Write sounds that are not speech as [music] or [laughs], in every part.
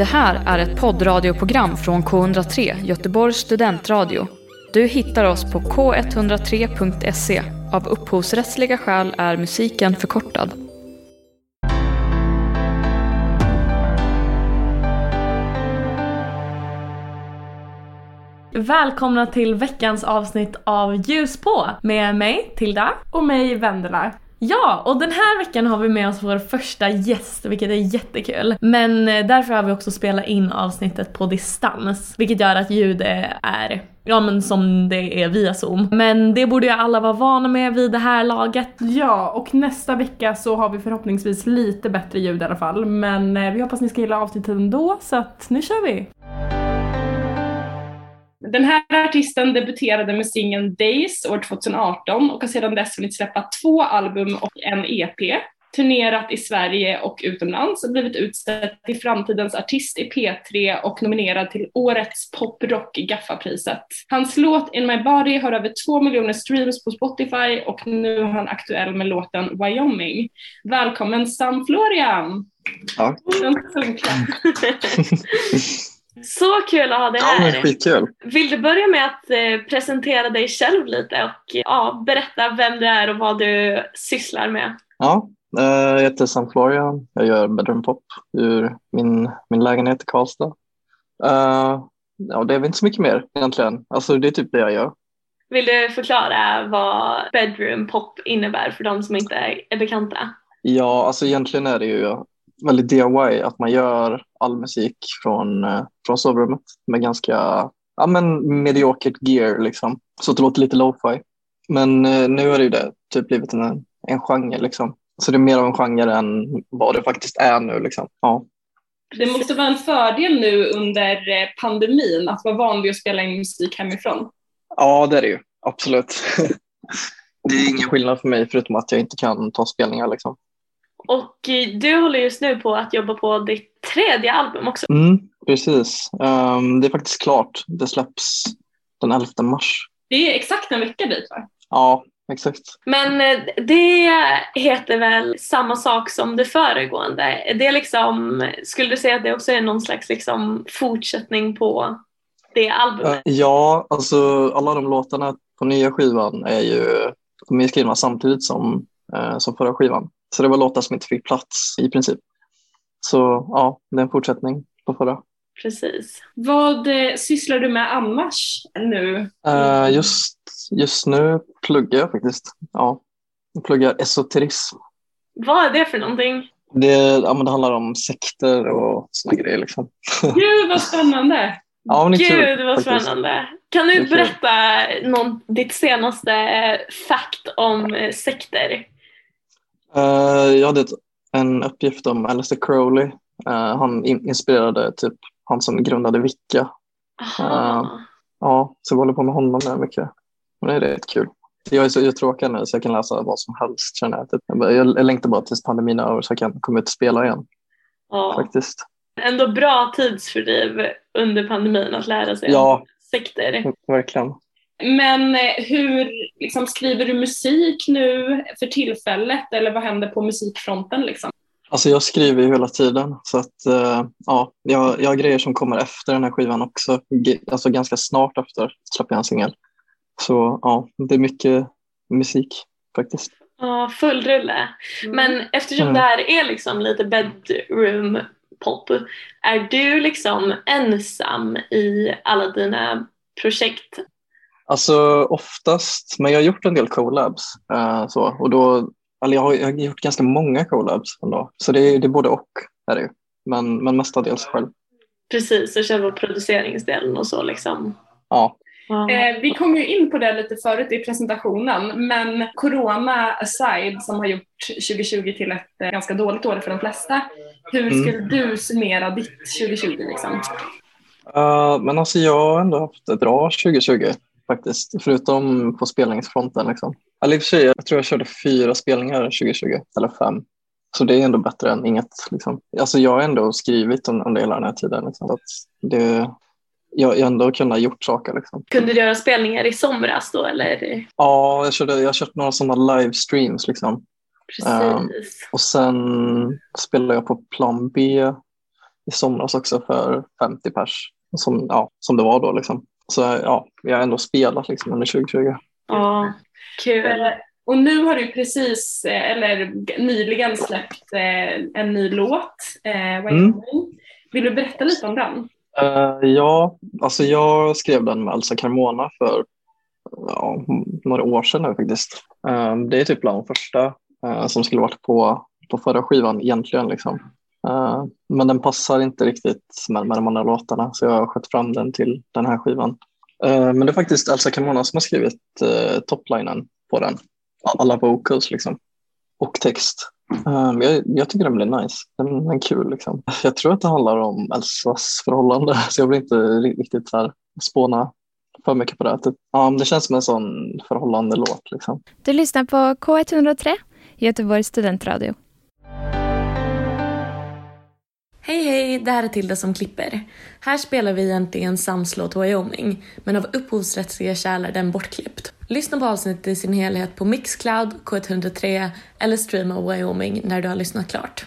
Det här är ett poddradioprogram från K103, Göteborgs studentradio. Du hittar oss på k103.se. Av upphovsrättsliga skäl är musiken förkortad. Välkomna till veckans avsnitt av Ljus på med mig Tilda. Och mig Vendela. Ja, och den här veckan har vi med oss vår första gäst, vilket är jättekul. Men eh, därför har vi också spelat in avsnittet på distans, vilket gör att ljudet är Ja men som det är via zoom. Men det borde ju alla vara vana med vid det här laget. Ja, och nästa vecka så har vi förhoppningsvis lite bättre ljud i alla fall. Men eh, vi hoppas ni ska gilla avsnittet ändå, så att nu kör vi! Den här artisten debuterade med singeln Days år 2018 och har sedan dess hunnit släppa två album och en EP, turnerat i Sverige och utomlands och blivit utsedd till framtidens artist i P3 och nominerad till årets poprock Gaffapriset. Hans låt In My Body har över två miljoner streams på Spotify och nu är han aktuell med låten Wyoming. Välkommen Sam Florian! Ja. [laughs] Så kul att ha dig Ja, här! men skitkul. Vill du börja med att eh, presentera dig själv lite och ja, berätta vem du är och vad du sysslar med? Ja, eh, jag heter Sam Florian. Jag gör bedroom pop ur min, min lägenhet i Karlstad. Eh, ja, det är väl inte så mycket mer egentligen. Alltså det är typ det jag gör. Vill du förklara vad bedroom pop innebär för de som inte är, är bekanta? Ja, alltså egentligen är det ju väldigt DIY att man gör all musik från, eh, från sovrummet med ganska ja, men mediokert gear liksom. Så det låter lite lo-fi. Men eh, nu har det ju det typ blivit en, en genre liksom. Så det är mer av en genre än vad det faktiskt är nu liksom. Ja. Det måste vara en fördel nu under eh, pandemin att vara van vid att spela in musik hemifrån. Ja, det är det ju. Absolut. [laughs] Det är ingen skillnad för mig förutom att jag inte kan ta spelningar. Liksom. Och eh, du håller just nu på att jobba på ditt tredje album också. Mm, precis. Um, det är faktiskt klart. Det släpps den 11 mars. Det är exakt en vecka dit va? Ja, exakt. Men eh, det heter väl samma sak som det föregående? Är Det liksom, skulle du säga att det också är någon slags liksom fortsättning på det albumet? Uh, ja, alltså alla de låtarna på nya skivan är ju de är skrivna samtidigt som, som förra skivan. Så det var låtar som inte fick plats i princip. Så ja, det är en fortsättning på förra. Precis. Vad eh, sysslar du med annars nu? Uh, just, just nu pluggar jag faktiskt. Ja, jag pluggar esoterism. Vad är det för någonting? Det, ja, men det handlar om sekter och såna grejer. Liksom. [laughs] Gud vad spännande! ja, men det är kul, Gud vad faktiskt. spännande! Kan du berätta någon, ditt senaste fact om eh, sekter? Eh, jag hade en uppgift om Aleister Crowley. Eh, han in, inspirerade typ han som grundade Wicca. Aha. Ja, så jag håller på med honom nu mycket. Men det är rätt kul. Jag är så uttråkad nu så jag kan läsa vad som helst känner jag. Typ. Jag, jag, längtar bara tills pandemin är över så jag kan komma ut och spela igen Ja. faktiskt. Ändå bra tidsfördriv under pandemin att lära sig Ja, sekter. verkligen. Men eh, hur liksom, skriver du musik nu för tillfället eller vad händer på musikfronten liksom? Alltså jag skriver ju hela tiden så att eh, ja, jag, jag har grejer som kommer efter den här skivan också. G- Alltså ganska snart efter släpper jag en singel. Så ja, det är mycket musik faktiskt. Ja, full rulle. Men eftersom Mm. det här är liksom lite bedroom pop, är du liksom ensam i alla dina projekt? Alltså oftast, men jag har gjort en del collabs. eh, så, och då, eller jag, har, jag har gjort ganska många collabs ändå. Så det är, det är både och. Är det ju. Men, men mestadels själv. Precis, och själva produceringsdelen och så liksom. Ja. Eh, vi kom ju in på det lite förut i presentationen, men corona aside som har gjort 2020 till ett eh, ganska dåligt år för de flesta. Hur Mm. skulle du summera ditt 2020 liksom? Eh, men alltså jag har ändå haft ett bra 2020 faktiskt. Förutom på spelningsfronten. Liksom. Eller i och för sig, jag tror jag körde fyra spelningar 2020, eller fem. Så det är ändå bättre än inget. Liksom. Alltså jag har ändå skrivit un- under hela den här tiden. Liksom. Att det, jag jag har ändå kunnat gjort saker. Liksom. Kunde du göra spelningar i somras då eller? Ja, jag, körde, jag har kört några sådana livestreams. Liksom. Precis. Och sen spelade jag på Plan B i somras också för 50 pers som, ja, som det var då. Liksom. Så ja, vi har ändå spelat liksom, under 2020. Ja, kul. Och nu har du precis, eh, eller nyligen släppt eh, en ny låt, mm. Vill du berätta lite om den? Uh, ja, alltså jag skrev den med Elsa Carmona för ja, några år sedan nu faktiskt. Uh, det är typ bland de första uh, som skulle varit på, på förra skivan egentligen. Liksom. Eh, men den passar inte riktigt med, med de andra låtarna så jag har skött fram den till den här skivan. Eh, men det är faktiskt Elsa Carmona som har skrivit eh, toplinen på den. Alla vocals liksom. Och text. Um, jag, jag, tycker den blir nice. Den, den är kul liksom. Jag tror att det handlar om Elsas förhållande [laughs] så jag vill inte riktigt så här spåna för mycket på det. Um, det känns som en sån förhållande låt liksom. Du lyssnar på K103, Göteborgs studentradio. Hej hej, det här är Tilda som klipper. Här spelar vi egentligen Samslåt Wyoming, men av upphovsrättsliga kärl är den bortklippt. Lyssna på avsnittet i sin helhet på Mixcloud, K103 eller streama Wyoming när du har lyssnat klart.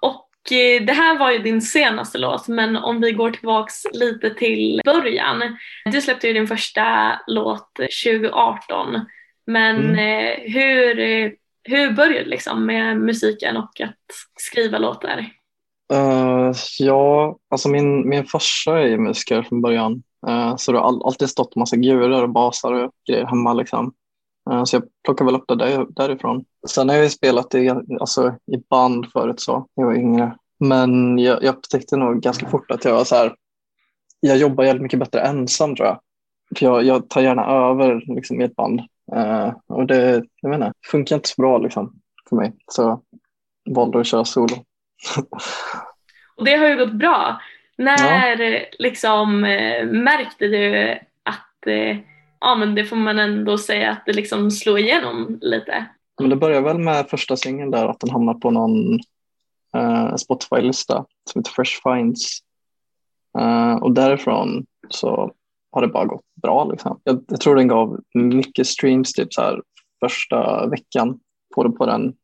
Och eh, det här var ju din senaste låt, men om vi går tillbaks lite till början. Du släppte ju din första låt 2018, men mm. Eh, hur hur började du liksom med musiken och att skriva låtar? Uh, ja, alltså min, min farsa är musiker från början. Uh, så det har all, alltid stått massa gurer och basar och grejer hemma. Liksom. Uh, så jag plockade väl upp det där, därifrån. Sen har jag ju spelat i, alltså, i band förut så, när jag var yngre. Men jag, jag upptäckte nog ganska fort att jag var så här, jag jobbar jävligt mycket bättre ensam tror jag. För jag, jag tar gärna över liksom, i ett band. Uh, och det jag menar, funkar inte så bra liksom, för mig. Så valde att köra solo. [laughs] och det har ju gått bra. När ja. liksom, eh, märkte du att eh, ja, men det får man ändå säga att det liksom slår igenom lite? Men det började väl med första singeln där att den hamnade på någon uh, Spotify-lista som heter Fresh Finds. Uh, och därifrån så har det bara gått bra. Liksom. Jag, jag, tror den gav mycket streams typ så här, första veckan på, det, på den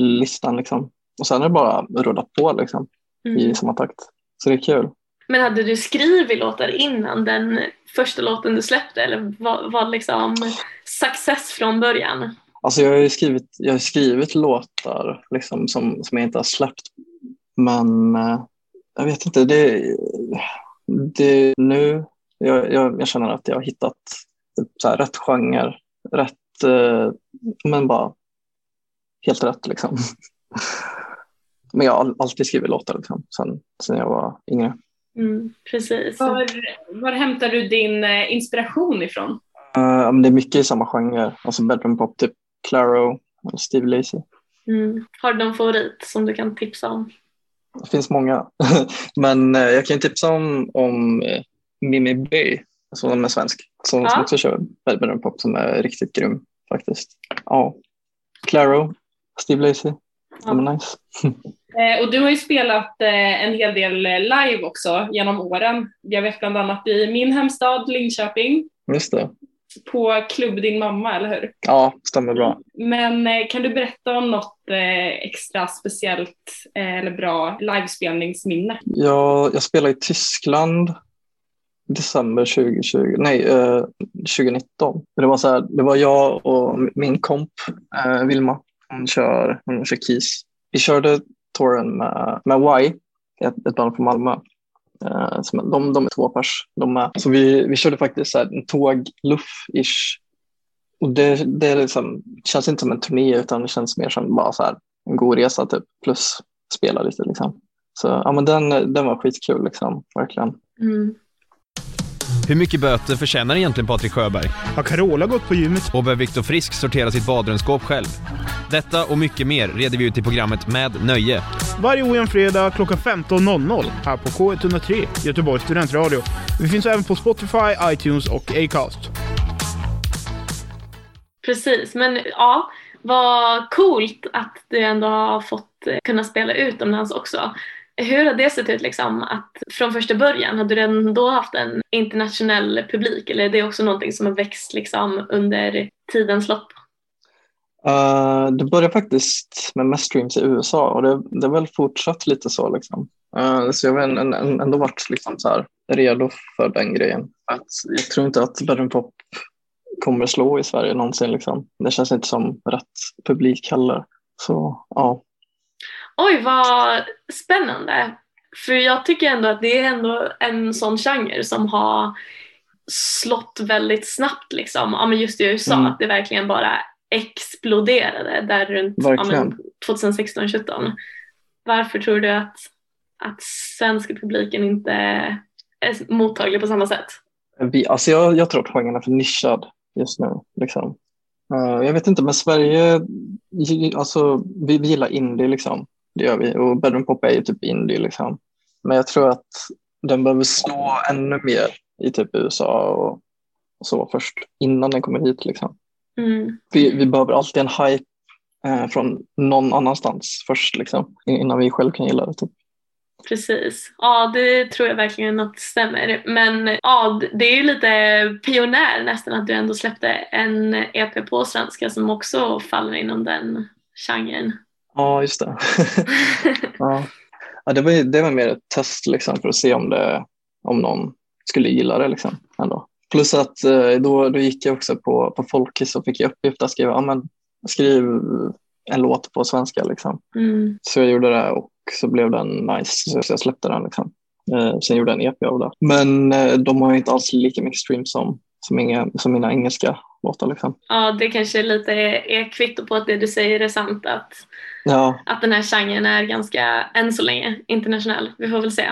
listan. Liksom. Och sen är det bara rullat på liksom, mm. i samma takt. Så det är kul. Men hade du skrivit låtar innan den första låten du släppte eller var, var liksom success från början? Alltså jag har ju skrivit, jag har skrivit låtar liksom som, som jag inte har släppt. Men eh, jag vet inte, det, det nu jag, jag, jag, känner att jag har hittat så här, rätt genre, rätt, eh, men bara helt rätt liksom. [laughs] men jag har alltid skrivit låtar liksom, sen, sen jag var yngre. Mm, precis. Var, var hämtar du din eh, inspiration ifrån? Uh, det är mycket i samma genre, alltså bedroom pop, typ Claro eller Steve Lacy. Mm. Har du någon favorit som du kan tipsa om? Det finns många, [laughs] men uh, jag kan tipsa om, om Mimi B som är svensk, som, ja. som också kör Bedroom Pop som är riktigt grym faktiskt. Ja. Claro, Steve Lacy, ja. de är nice. [laughs] Eh, och du har ju spelat eh, en hel del eh, live också genom åren. Jag vet bland annat i min hemstad Linköping. Just det. På Klubb Din Mamma, eller hur? Ja, stämmer bra. Men kan du berätta om något extra speciellt eller bra livespelningsminne? Ja, jag spelade i Tyskland december 2020, nej, eh, 2019. Det var, så här, det var jag och min komp eh, Vilma, hon kör, hon kör KIS. Vi körde touren med, med Y, ett, ett band från Malmö. Eh, som, de, de är två pers, de med. Så vi, vi körde faktiskt så här, en tågluff-ish. Och det, det liksom, känns inte som en turné utan det känns mer som bara så här, en god resa typ, plus spela lite. Liksom. Så ja, men den, den var skitkul, liksom, verkligen. Mm. Hur mycket böter förtjänar egentligen Patrik Sjöberg? Har Carola gått på gymmet? Och bör Viktor Frisk sortera sitt badrumsskåp själv? Detta och mycket mer reder vi ut i programmet Med Nöje. Varje ojämn fredag klockan 15.00 här på K103, Göteborgs studentradio. Vi finns även på Spotify, iTunes och Acast. Precis, men ja, vad coolt att du ändå har fått eh, kunna spela utomlands också. Hur har det sett ut liksom att från första början, hade du redan då haft en internationell publik eller är det också någonting som har växt liksom under tidens lopp? Uh, det började faktiskt med mest streams i USA och det, det har väl fortsatt lite så. Liksom. Uh, så jag har en, en, ändå varit liksom så här redo för den grejen. Att jag tror inte att bedroom pop kommer slå i Sverige någonsin. Liksom. Det känns inte som rätt publik heller. Så ja. Oj, vad spännande. För jag tycker ändå att det är ändå en sån genre som har slått väldigt snabbt liksom. Ja men just i USA, Mm. att det verkligen bara exploderade där runt ja, Verkligen. men 2016-17. Varför tror du att, att svenska publiken inte är mottaglig på samma sätt? Vi, alltså jag, jag tror att genren är för nischad just nu. Liksom. Eh, jag vet inte, men Sverige, alltså, vi, vi gillar indie liksom. Det gör vi. Och bedroom pop är ju typ indie liksom. Men jag tror att den behöver slå ännu mer i typ USA och, så först innan den kommer hit liksom. Mm. Vi, vi behöver alltid en hype eh, från någon annanstans först liksom. Innan vi själv kan gilla det. Typ. Precis. Ja, det tror jag verkligen att stämmer. Men ja, det är ju lite pionjär nästan att du ändå släppte en EP på svenska som också faller inom den genren. Ja, just det. [laughs] ja. Ja, det, var, det var mer ett test liksom, för att se om, det, om någon skulle gilla det. Liksom, ändå. Plus att eh, då, då gick jag också på, på Folkis och fick i uppgift att skriva ja, men, skriv en låt på svenska. Liksom. Mm. Så jag gjorde det och så blev den nice, så jag släppte den. Liksom. Eh, sen gjorde jag en EP av det. Men eh, de har inte alls lika mycket streams som, som, inga, som mina engelska låtar. Liksom. Ja, det kanske lite är, är kvitto på att det du säger är sant. Att, Ja, att den här genren är ganska, än så länge, internationell. Vi får väl se.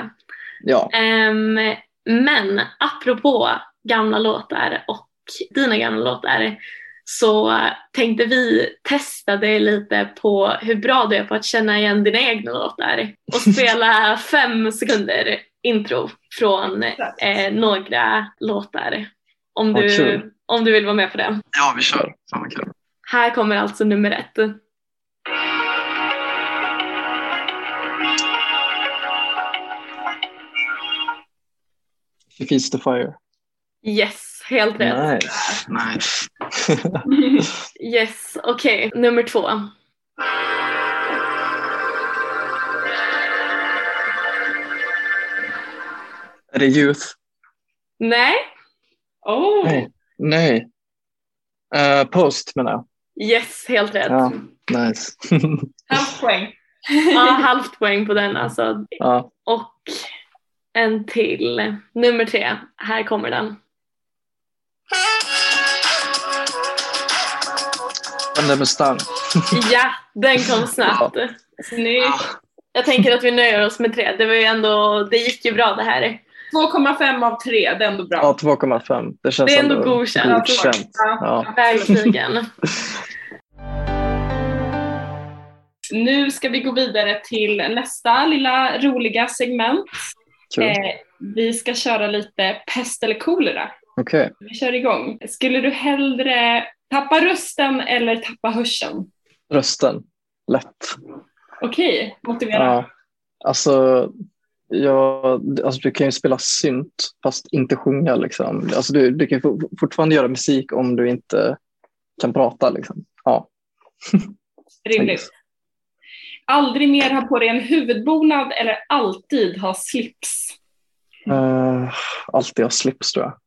ja. Ehm, men apropå gamla låtar och dina gamla låtar så tänkte vi testa dig lite på hur bra du är på att känna igen dina egna låtar och [laughs] spela fem sekunder intro från eh, några låtar. Om du, om du vill vara med på det. ja, vi kör. Fan vad kul. Här kommer alltså nummer ett. It feeds the fire. Yes, helt rätt. Nice. nice. [laughs] Yes, okej. Nummer två. Är det Youth? Nej? Oh. Nej. Nej. Eh, post menar jag. Yes, helt rätt. Ja, nice. [laughs] Halvt poäng. Ja, halvt poäng på den alltså. ja. Och en till. Nummer tre. Här kommer den. Under Mustang. [laughs] Ja, den kom snabbt. Snyggt. Jag tänker att vi nöjer oss med tre. Det var ju ändå, det gick ju bra det här. 2,5 av 3, det är ändå bra. Ja, 2,5. Det känns Det är ändå godkänt. godkänt. Ja. Verkligen. [laughs] Nu ska vi gå vidare till nästa lilla roliga segment. Kul. Eh, vi ska köra lite pest eller kolera. Okej. Vi kör igång. Skulle du hellre tappa rösten eller tappa hörseln? Rösten. Lätt. Okej, motivera. Ja. Alltså, jag, alltså, du kan ju spela synt fast inte sjunga. Liksom. Alltså, du, du kan fortfarande göra musik om du inte kan prata. Liksom. Ja. [laughs] Rimligt. Aldrig mer ha på dig en huvudbonad eller alltid ha slips? Uh, alltid ha slips tror jag.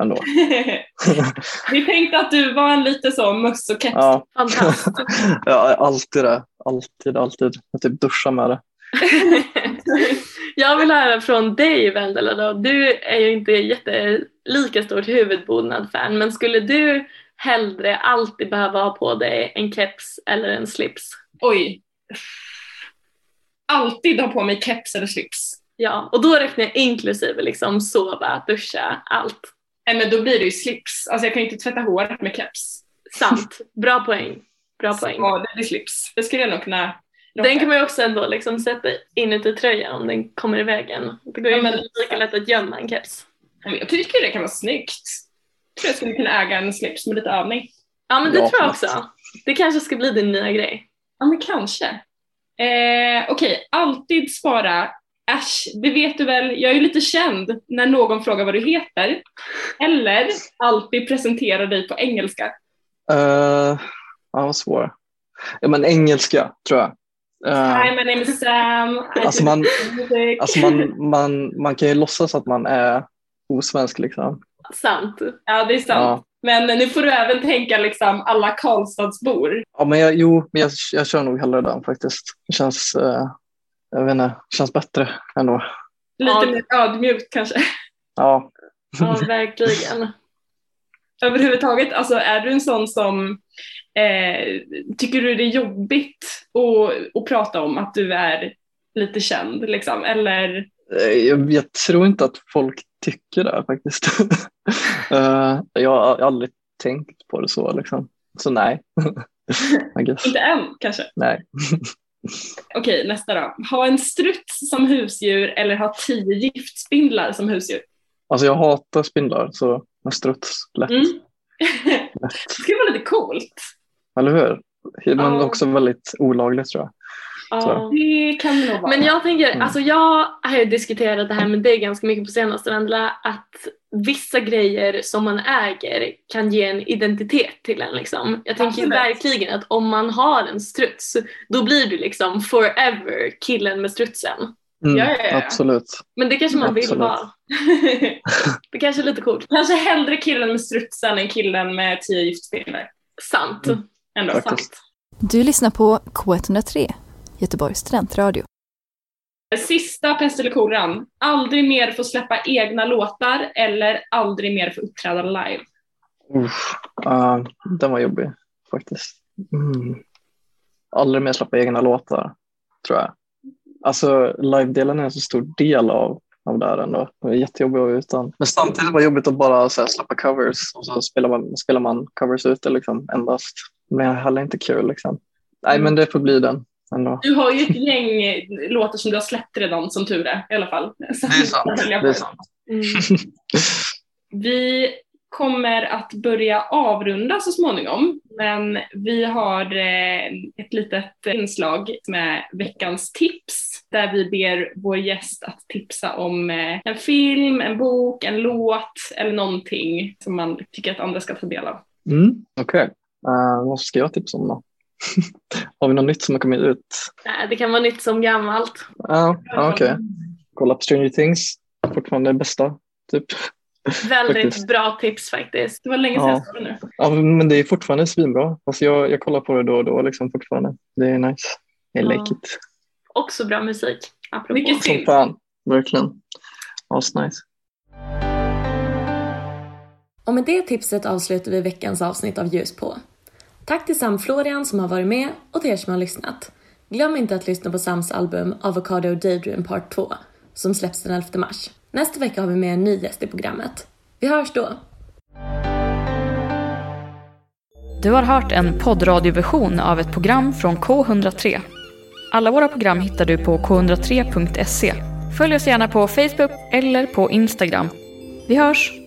Ändå. [laughs] Vi tänkte att du var en lite så möss och keps. Ja. [laughs] Ja, alltid det. Alltid, alltid. Jag typ duschar med det. [laughs] Jag vill höra från dig Vendela då. Du är ju inte jätte lika stort huvudbonad-fan men skulle du hellre alltid behöva ha på dig en keps eller en slips? Oj. Alltid ha på mig keps eller slips. Ja, och då räknar jag inklusive liksom sova, duscha, allt. Nej men då blir det ju slips. Alltså jag kan ju inte tvätta håret med keps. Sant. Bra poäng. Bra poäng. Ja, det blir slips. Det skulle jag nog kunna Den kan man ju också ändå liksom sätta inuti tröjan om den kommer i vägen. Det går ju Ja, men- lika lätt att gömma en keps. Jag tycker det kan vara snyggt. Jag tror jag skulle kunna äga en slips med lite övning. Ja men det Ja, tror jag också. Det kanske ska bli din nya grej. Ja men kanske. Eh, Okej, alltid svara Äsch, det vet du väl, jag är ju lite känd när någon frågar vad du heter. Eller alltid presentera dig på engelska. Uh, Ja, vad svår. Ja, men engelska tror jag. Uh, Hi, my name is Sam. I Alltså man- music. alltså man, man, man kan ju låtsas att man är osvensk liksom. Sant. Ja, det är sant. Ja, Men nu får du även tänka liksom alla Karlstadsbor. ja men jag, jo, men jag, jag kör nog hellre den faktiskt. Det känns, eh, jag vet inte, känns bättre ändå. Lite Ja. mer ödmjukt kanske. Ja, Ja, verkligen. Överhuvudtaget, alltså är du en sån som eh, tycker du det är jobbigt att, att prata om att du är lite känd liksom? Eller Eh, jag, jag tror inte att folk tycker det faktiskt. [laughs] Eh, jag har aldrig tänkt på det så liksom. Så nej. [laughs] Inte än kanske? Nej. [laughs] Okej, nästa då. Ha en struts som husdjur eller ha tio giftspindlar som husdjur? Alltså jag hatar spindlar så en struts, lätt. Mm. lätt. Det skulle vara lite coolt. Eller hur? Men Ja. också väldigt olagligt tror jag. Ja. Det kan det nog vara. Men jag tänker, Mm. alltså jag har ju diskuterat det här med dig ganska mycket på senaste Vendela, att vissa grejer som man äger kan ge en identitet till en liksom. Jag tänker Absolut. verkligen att om man har en struts, då blir du liksom forever killen med strutsen. Mm, Ja, ja, ja. Absolut. Men det kanske man vill Absolut. vara. [laughs] Det kanske är lite coolt. Kanske hellre killen med strutsen än killen med tio giftspindlar. Sant. Mm. Ändå Faktiskt. sant. Du lyssnar på K103, Göteborgs studentradio. Sista pest eller koran. Aldrig mer få släppa egna låtar eller aldrig mer få uppträda live. Uff, uh, den var jobbig faktiskt. Mm. Aldrig mer släppa egna låtar, tror jag. Alltså live-delen är en så stor del av, av det här ändå. Det är jättejobbigt att vara utan. Men samtidigt var det jobbigt att bara så här, släppa covers och så spelar man, spelar man covers ute liksom endast. Men jag heller inte kul liksom. Nej, men det får bli den ändå. Du har ju ett gäng eh, låtar som du har släppt redan som tur är i alla fall. Så Det är sant. [laughs] Det är sant. Mm. Vi kommer att börja avrunda så småningom, men vi har eh, ett litet inslag med veckans tips där vi ber vår gäst att tipsa om eh, en film, en bok, en låt eller någonting som man tycker att andra ska ta del av. Mm, Okej, Eh, vad ska jag tipsa om då? [laughs] Har vi något nytt som har kommit ut? Nej, Det kan vara nytt som gammalt. Ja, ja, okej. Kolla på Stranger Things, fortfarande det bästa. Typ. Väldigt Faktiskt. bra tips faktiskt. Det var länge sedan Ja. jag såg det nu. Ja, men det är fortfarande svinbra. Alltså jag, jag kollar på det då och då liksom fortfarande. Det är nice. I Ja. like it. Också bra musik. Apropå. Mycket Som synd. fan, verkligen. Asnice. Och med det tipset avslutar vi veckans avsnitt av Ljus på. Tack till Sam Florian som har varit med och till er som har lyssnat. Glöm inte att lyssna på Sams album Avocado Daydream Part 2 som släpps den 11 mars. Nästa vecka har vi med en ny gäst i programmet. Vi hörs då! Du har hört en poddradioversion av ett program från K103. Alla våra program hittar du på k103.se. Följ oss gärna på Facebook eller på Instagram. Vi hörs!